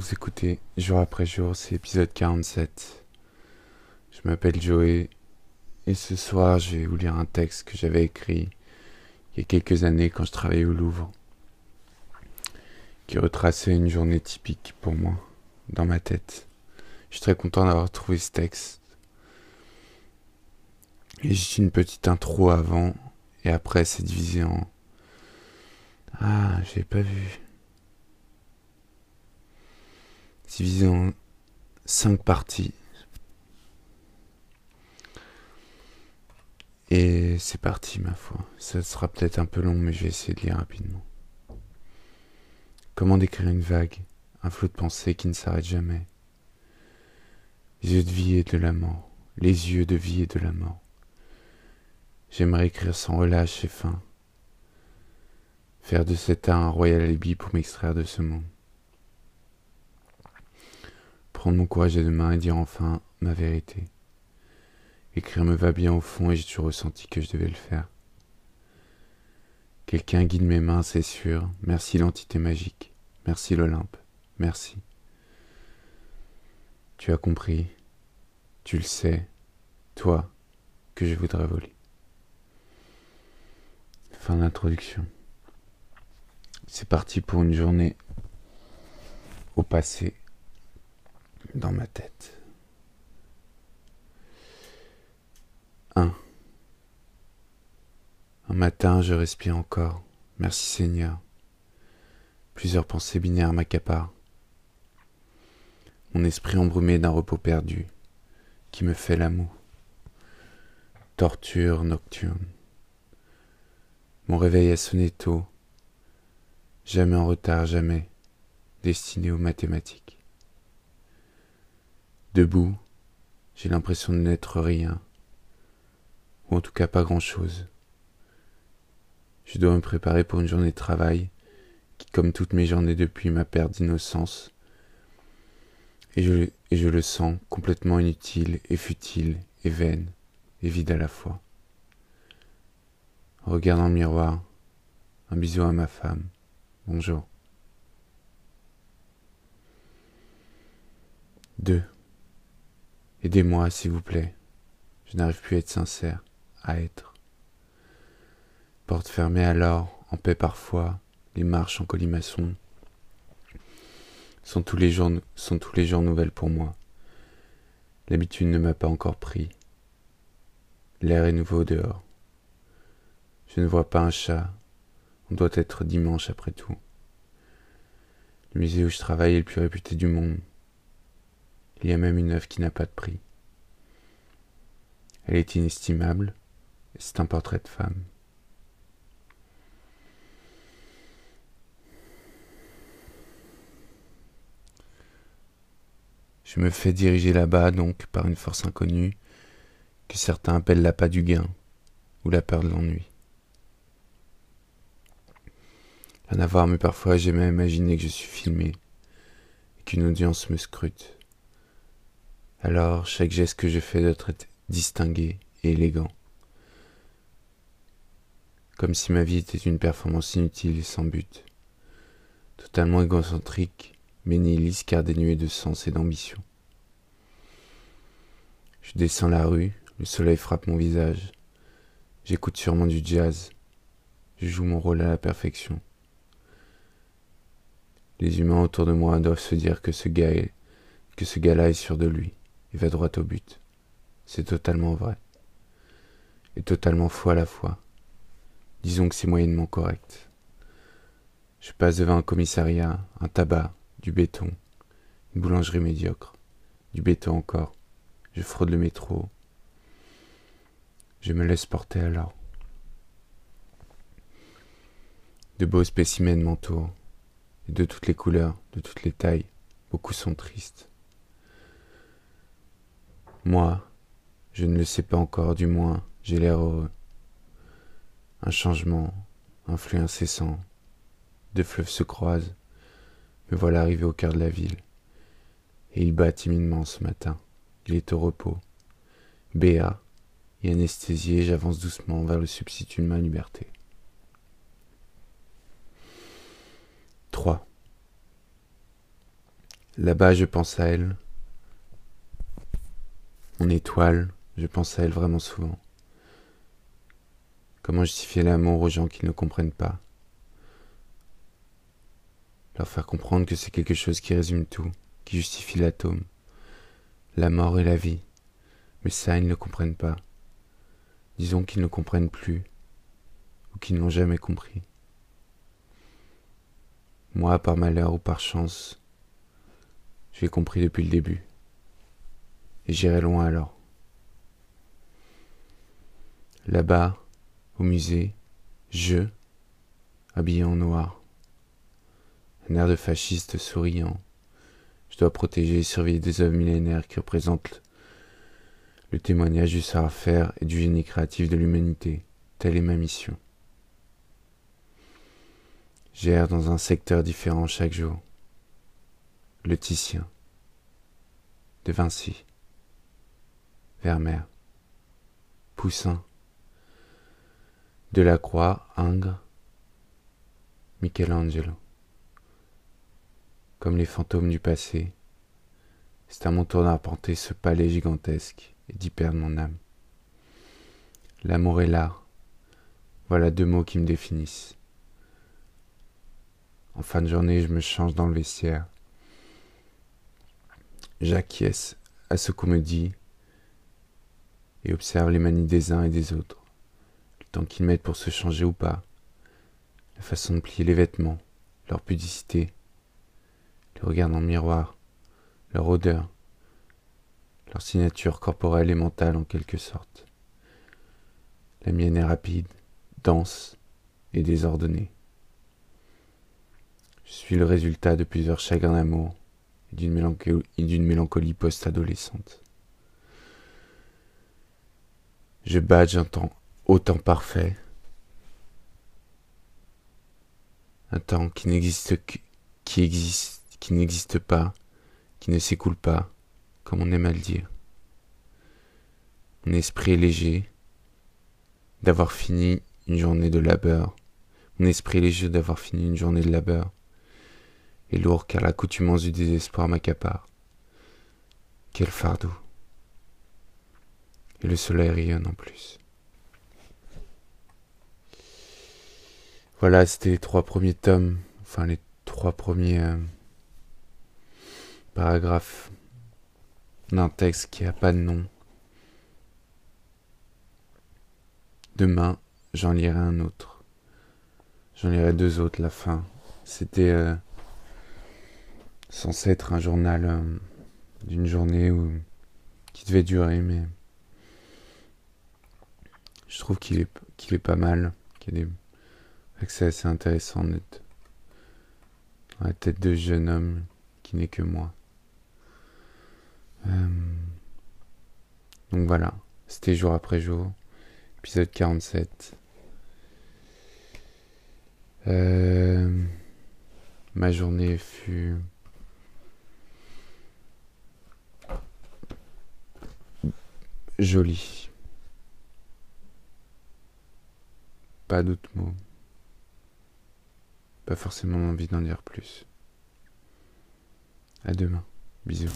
Vous écoutez jour après jour, c'est épisode 47. Je m'appelle Joey et ce soir je vais vous lire un texte que j'avais écrit il y a quelques années quand je travaillais au Louvre, qui retraçait une journée typique pour moi, dans ma tête. Je suis très content d'avoir trouvé ce texte. Et juste une petite intro avant et après c'est divisé en... Ah, j'ai pas vu. Divisé en cinq parties. Et c'est parti, ma foi. Ça sera peut-être un peu long, mais je vais essayer de lire rapidement. Comment décrire une vague, un flot de pensées qui ne s'arrête jamais? Les yeux de vie et de la mort, les yeux de vie et de la mort. J'aimerais écrire sans relâche et fin, faire de cet art un royal alibi pour m'extraire de ce monde prendre mon courage à deux mains et dire enfin ma vérité. Écrire me va bien au fond et j'ai toujours ressenti que je devais le faire. Quelqu'un guide mes mains, c'est sûr. Merci l'entité magique. Merci l'Olympe. Merci. Tu as compris. Tu le sais. Toi, que je voudrais voler. Fin d'introduction. C'est parti pour une journée au passé dans ma tête. 1. Un matin, je respire encore. Merci Seigneur. Plusieurs pensées binaires m'accaparent. Mon esprit embrumé d'un repos perdu qui me fait l'amour. Torture nocturne. Mon réveil a sonné tôt, jamais en retard, jamais destiné aux mathématiques. Debout, j'ai l'impression de n'être rien, ou en tout cas pas grand-chose. Je dois me préparer pour une journée de travail qui, comme toutes mes journées depuis ma perte d'innocence, et je, le sens complètement inutile et futile et vaine et vide à la fois. En regardant le miroir, un bisou à ma femme. Bonjour. 2. Aidez-moi, s'il vous plaît. Je n'arrive plus à être sincère, à être. Porte fermée alors, en paix parfois, les marches en colimaçon sont tous les jours, sont tous les jours nouvelles pour moi. L'habitude ne m'a pas encore pris. L'air est nouveau dehors. Je ne vois pas un chat. On doit être dimanche après tout. Le musée où je travaille est le plus réputé du monde. Il y a même une œuvre qui n'a pas de prix. Elle est inestimable, et c'est un portrait de femme. Je me fais diriger là-bas donc par une force inconnue que certains appellent l'appât du gain ou la peur de l'ennui. À voir, mais parfois j'ai même imaginé que je suis filmé et qu'une audience me scrute. Alors chaque geste que je fais doit être distingué et élégant. Comme si ma vie était une performance inutile et sans but. Totalement égocentrique, mais nihiliste car dénué de sens et d'ambition. Je descends la rue, le soleil frappe mon visage. J'écoute sûrement du jazz. Je joue mon rôle à la perfection. Les humains autour de moi doivent se dire que ce gars est, que ce gars-là est sûr de lui. Il va droit au but. C'est totalement vrai. Et totalement faux à la fois. Disons que c'est moyennement correct. Je passe devant un commissariat, un tabac, du béton, une boulangerie médiocre, du béton encore. Je fraude le métro. Je me laisse porter alors. De beaux spécimens m'entourent, et de toutes les couleurs, de toutes les tailles. Beaucoup sont tristes. Moi, je ne le sais pas encore, du moins, j'ai l'air heureux. Un changement, un flux incessant. Deux fleuves se croisent. Me voilà arrivé au cœur de la ville. Et il bat timidement ce matin. Il est au repos. Béat et anesthésié, j'avance doucement vers le substitut de ma liberté. 3. Là-bas, je pense à elle. Mon étoile, je pense à elle vraiment souvent. Comment justifier l'amour aux gens qui ne comprennent pas? Leur faire comprendre que c'est quelque chose qui résume tout, qui justifie l'atome, la mort et la vie. Mais ça, ils ne comprennent pas. Disons qu'ils ne comprennent plus, ou qu'ils n'ont jamais compris. Moi, par malheur ou par chance, j'ai compris depuis le début. Et j'irai loin alors. Là-bas, au musée, je, habillé en noir, un air de fasciste souriant, je dois protéger et surveiller des œuvres millénaires qui représentent le témoignage du savoir-faire et du génie créatif de l'humanité. Telle est ma mission. J'erre dans un secteur différent chaque jour. Le Titien, de Vinci, Vermeer, Poussin, Delacroix, Ingres, Michelangelo. Comme les fantômes du passé, c'est à mon tour d'arpenter ce palais gigantesque et d'y perdre mon âme. L'amour et l'art, voilà deux mots qui me définissent. En fin de journée, je me change dans le vestiaire. J'acquiesce à ce qu'on me dit et observe les manies des uns et des autres, le temps qu'ils mettent pour se changer ou pas, la façon de plier les vêtements, leur pudicité, le regard dans le miroir, leur odeur, leur signature corporelle et mentale en quelque sorte. La mienne est rapide, dense et désordonnée. Je suis le résultat de plusieurs chagrins d'amour et d'une mélancolie post-adolescente. Je badge un temps autant parfait, un temps qui n'existe qui existe, qui n'existe pas, qui ne s'écoule pas, comme on aime à le dire. Mon esprit est léger d'avoir fini une journée de labeur. Mon esprit est léger d'avoir fini une journée de labeur et lourd car l'accoutumance du désespoir m'accapare. Quel fardeau. Et le soleil rayonne en plus. Voilà, c'était les trois premiers tomes, enfin les trois premiers euh, paragraphes d'un texte qui n'a pas de nom. Demain, j'en lirai un autre. J'en lirai deux autres, la fin. C'était euh, censé être un journal euh, d'une journée qui devait durer, mais je trouve qu'il est, qu'il est pas mal, qu'il que c'est assez intéressant d'être dans la tête de jeune homme qui n'est que moi. Euh, donc voilà, c'était jour après jour, épisode 47. Euh, ma journée fut Joli. Pas d'autres mots. Pas forcément envie d'en dire plus. À demain. Bisous.